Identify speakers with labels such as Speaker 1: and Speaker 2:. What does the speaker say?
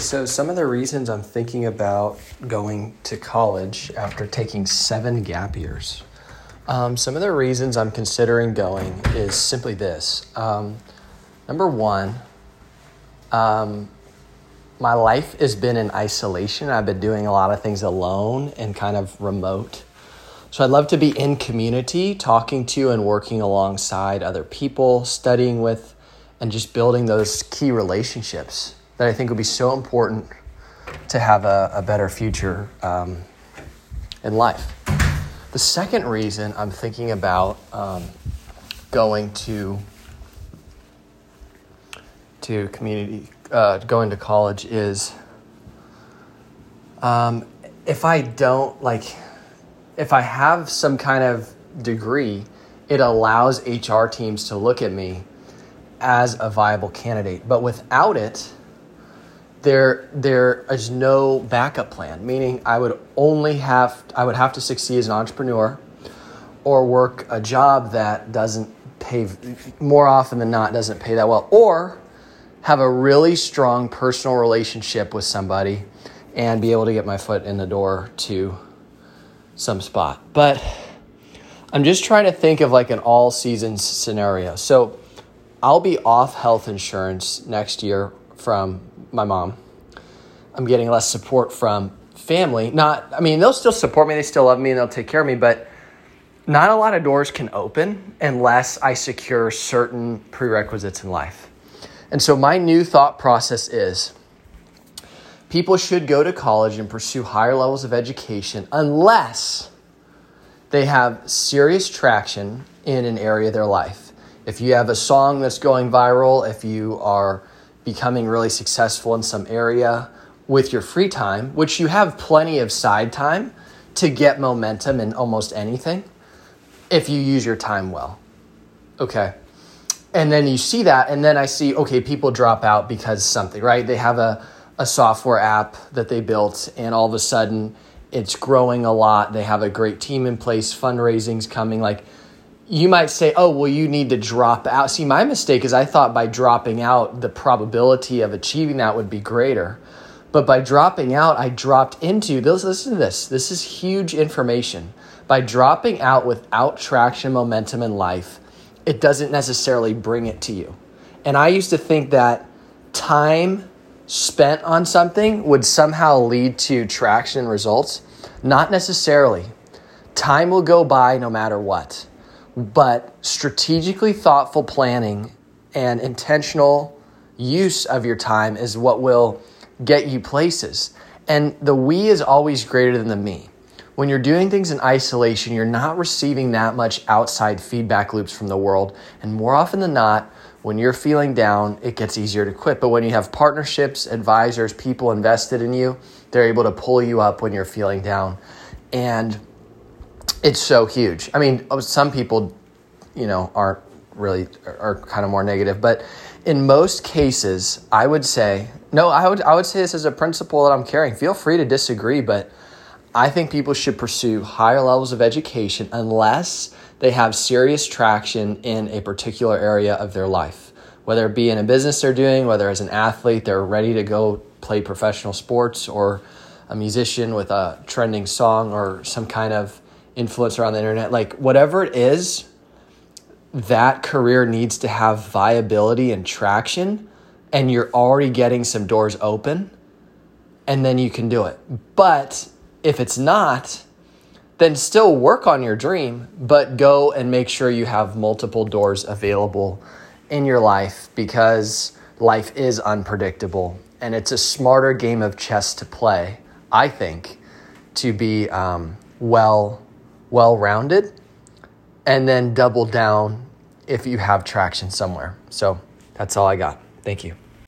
Speaker 1: So some of the reasons I'm thinking about going to college after taking seven gap years. Um, some of the reasons I'm considering going is simply this. Um, number one, um, my life has been in isolation. I've been doing a lot of things alone and kind of remote. So I'd love to be in community, talking to and working alongside other people, studying with, and just building those key relationships that I think would be so important to have a, a better future um, in life. The second reason I'm thinking about um, going to to community, uh, going to college is um, if I don't like, if I have some kind of degree, it allows HR teams to look at me as a viable candidate. But without it, there there is no backup plan. Meaning, I would only have I would have to succeed as an entrepreneur, or work a job that doesn't pay more often than not doesn't pay that well, or have a really strong personal relationship with somebody and be able to get my foot in the door to some spot. But I'm just trying to think of like an all seasons scenario. So I'll be off health insurance next year from my mom. I'm getting less support from family. Not, I mean, they'll still support me, they still love me, and they'll take care of me, but not a lot of doors can open unless I secure certain prerequisites in life. And so my new thought process is people should go to college and pursue higher levels of education unless they have serious traction in an area of their life if you have a song that's going viral, if you are becoming really successful in some area with your free time, which you have plenty of side time to get momentum in almost anything, if you use your time well. Okay. And then you see that, and then I see, okay, people drop out because something, right? They have a, a software app that they built, and all of a sudden it's growing a lot. They have a great team in place, fundraising's coming. Like, you might say, oh, well, you need to drop out. See, my mistake is I thought by dropping out, the probability of achieving that would be greater. But by dropping out, I dropped into this. Listen to this. This is huge information. By dropping out without traction, momentum in life, it doesn't necessarily bring it to you. And I used to think that time spent on something would somehow lead to traction results. Not necessarily. Time will go by no matter what but strategically thoughtful planning and intentional use of your time is what will get you places. And the we is always greater than the me. When you're doing things in isolation, you're not receiving that much outside feedback loops from the world. And more often than not, when you're feeling down, it gets easier to quit. But when you have partnerships, advisors, people invested in you, they're able to pull you up when you're feeling down. And it's so huge. I mean, some people, you know, aren't really are kind of more negative, but in most cases, I would say no. I would I would say this as a principle that I'm carrying. Feel free to disagree, but I think people should pursue higher levels of education unless they have serious traction in a particular area of their life, whether it be in a business they're doing, whether as an athlete they're ready to go play professional sports, or a musician with a trending song, or some kind of influencer on the internet, like whatever it is, that career needs to have viability and traction, and you're already getting some doors open, and then you can do it. But if it's not, then still work on your dream, but go and make sure you have multiple doors available in your life because life is unpredictable and it's a smarter game of chess to play, I think, to be um, well well rounded, and then double down if you have traction somewhere. So that's all I got. Thank you.